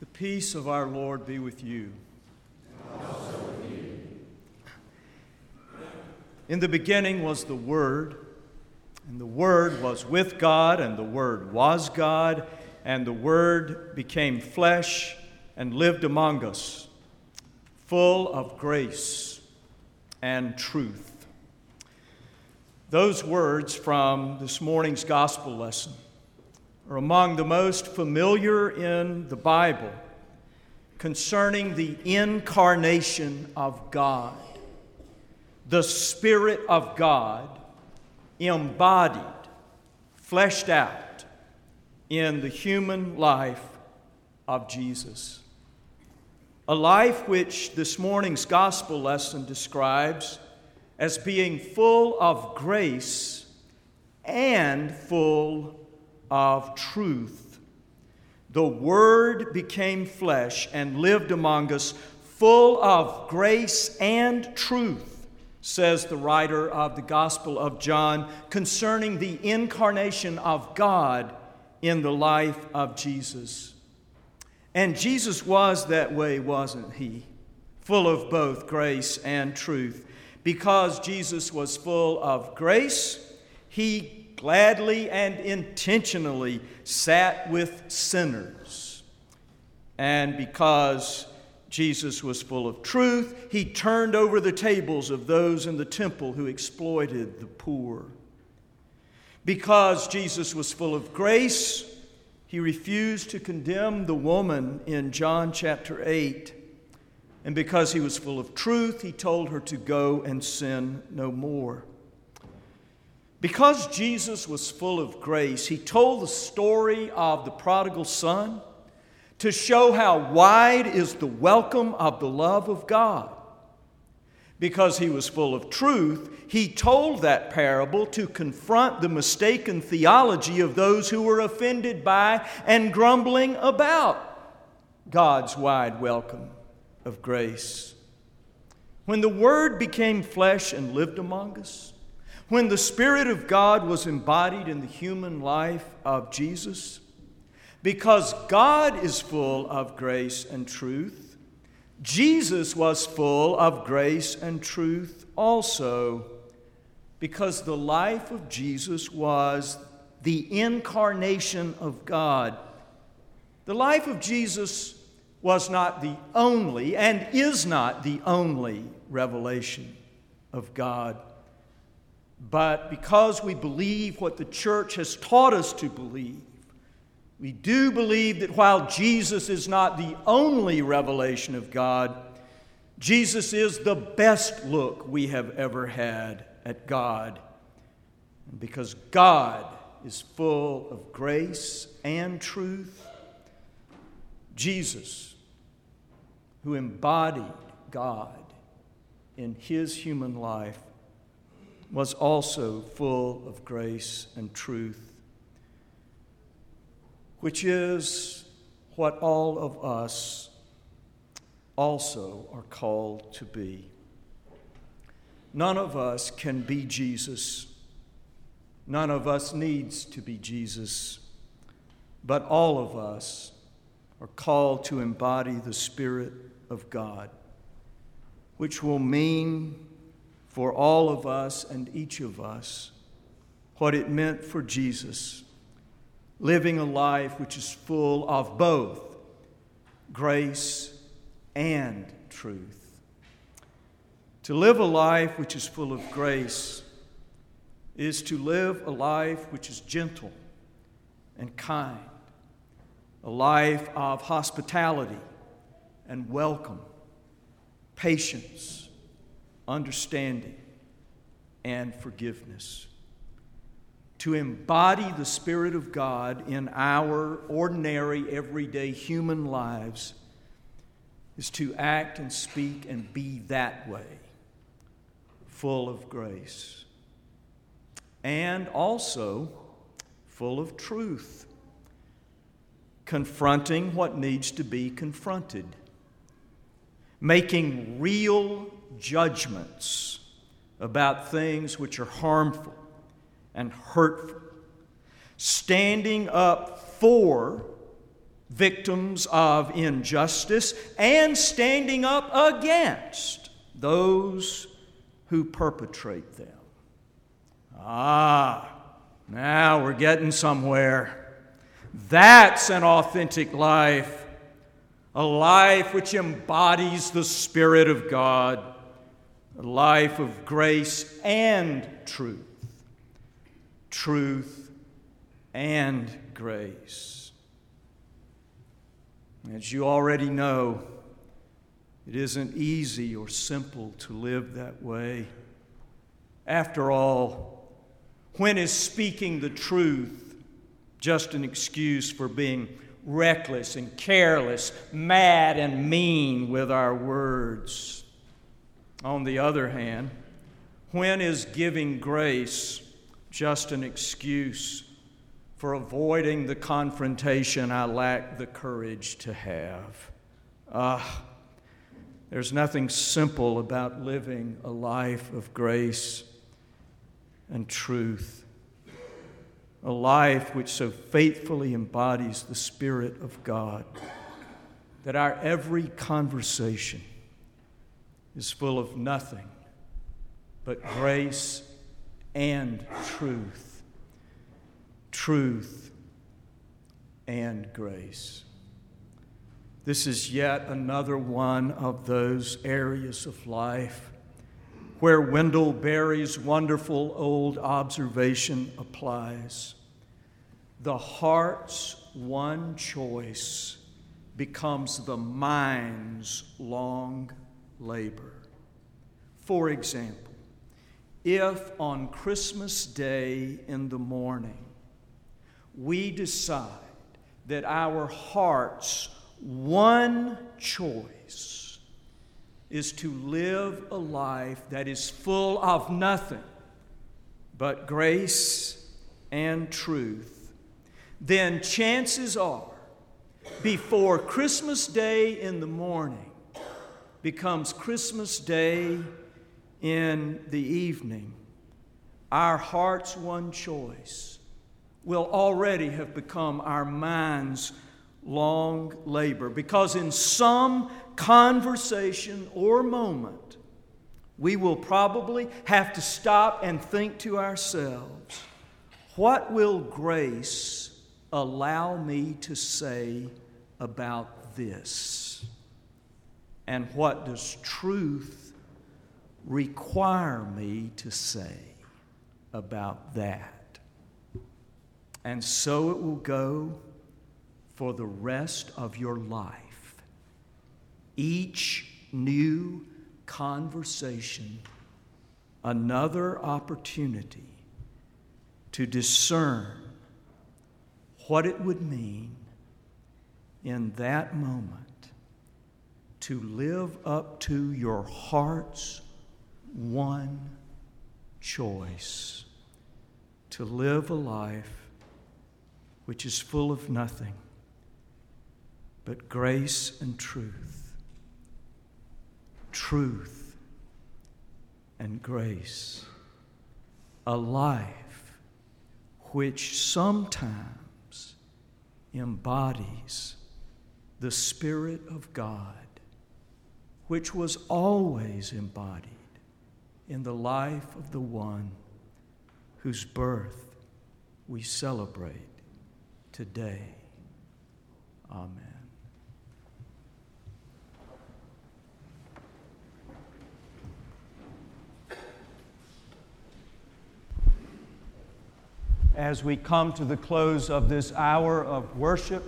The peace of our Lord be with you. In the beginning was the Word, and the Word was with God, and the Word was God, and the Word became flesh and lived among us, full of grace and truth. Those words from this morning's gospel lesson are among the most familiar in the Bible concerning the incarnation of God, the Spirit of God embodied, fleshed out in the human life of Jesus. A life which this morning's gospel lesson describes as being full of grace and full of truth. The Word became flesh and lived among us, full of grace and truth, says the writer of the Gospel of John concerning the incarnation of God in the life of Jesus. And Jesus was that way, wasn't he? Full of both grace and truth. Because Jesus was full of grace, he gladly and intentionally sat with sinners. And because Jesus was full of truth, he turned over the tables of those in the temple who exploited the poor. Because Jesus was full of grace, he refused to condemn the woman in John chapter 8. And because he was full of truth, he told her to go and sin no more. Because Jesus was full of grace, he told the story of the prodigal son to show how wide is the welcome of the love of God. Because he was full of truth, he told that parable to confront the mistaken theology of those who were offended by and grumbling about God's wide welcome of grace. When the Word became flesh and lived among us, when the Spirit of God was embodied in the human life of Jesus, because God is full of grace and truth, Jesus was full of grace and truth also, because the life of Jesus was the incarnation of God. The life of Jesus was not the only and is not the only revelation of God. But because we believe what the church has taught us to believe, we do believe that while Jesus is not the only revelation of God, Jesus is the best look we have ever had at God. And because God is full of grace and truth, Jesus, who embodied God in his human life, was also full of grace and truth, which is what all of us also are called to be. None of us can be Jesus. None of us needs to be Jesus. But all of us are called to embody the Spirit of God, which will mean for all of us and each of us what it meant for Jesus, living a life which is full of both grace and truth. To live a life which is full of grace is to live a life which is gentle and kind, a life of hospitality and welcome, patience understanding, and forgiveness. To embody the Spirit of God in our ordinary, everyday human lives is to act and speak and be that way, full of grace, and also full of truth, confronting what needs to be confronted, making real judgments about things which are harmful and hurtful, standing up for victims of injustice and standing up against those who perpetrate them. Ah, now we're getting somewhere. That's an authentic life, a life which embodies the Spirit of God, a life of grace and truth. Truth and grace. As you already know, it isn't easy or simple to live that way. After all, when is speaking the truth just an excuse for being reckless and careless, mad and mean with our words? On the other hand, when is giving grace just an excuse for avoiding the confrontation I lack the courage to have? Ah, there's nothing simple about living a life of grace and truth, a life which so faithfully embodies the Spirit of God that our every conversation is full of nothing but grace and truth. Truth and grace. This is yet another one of those areas of life where Wendell Berry's wonderful old observation applies. The heart's one choice becomes the mind's long labor. For example, if on Christmas Day in the morning we decide that our heart's one choice is to live a life that is full of nothing but grace and truth, then chances are, before Christmas Day in the morning becomes Christmas Day in the evening, our heart's one choice will already have become our mind's long labor. Because in some conversation or moment, we will probably have to stop and think to ourselves what will grace allow me to say about this? And what does truth require me to say about that? And so it will go for the rest of your life. Each new conversation, another opportunity to discern what it would mean in that moment to live up to your heart's one choice to live a life which is full of nothing but grace and truth. Truth and grace. A life which sometimes embodies the Spirit of God, which was always embodied in the life of the one whose birth we celebrate today. Amen. as we come to the close of this hour of worship.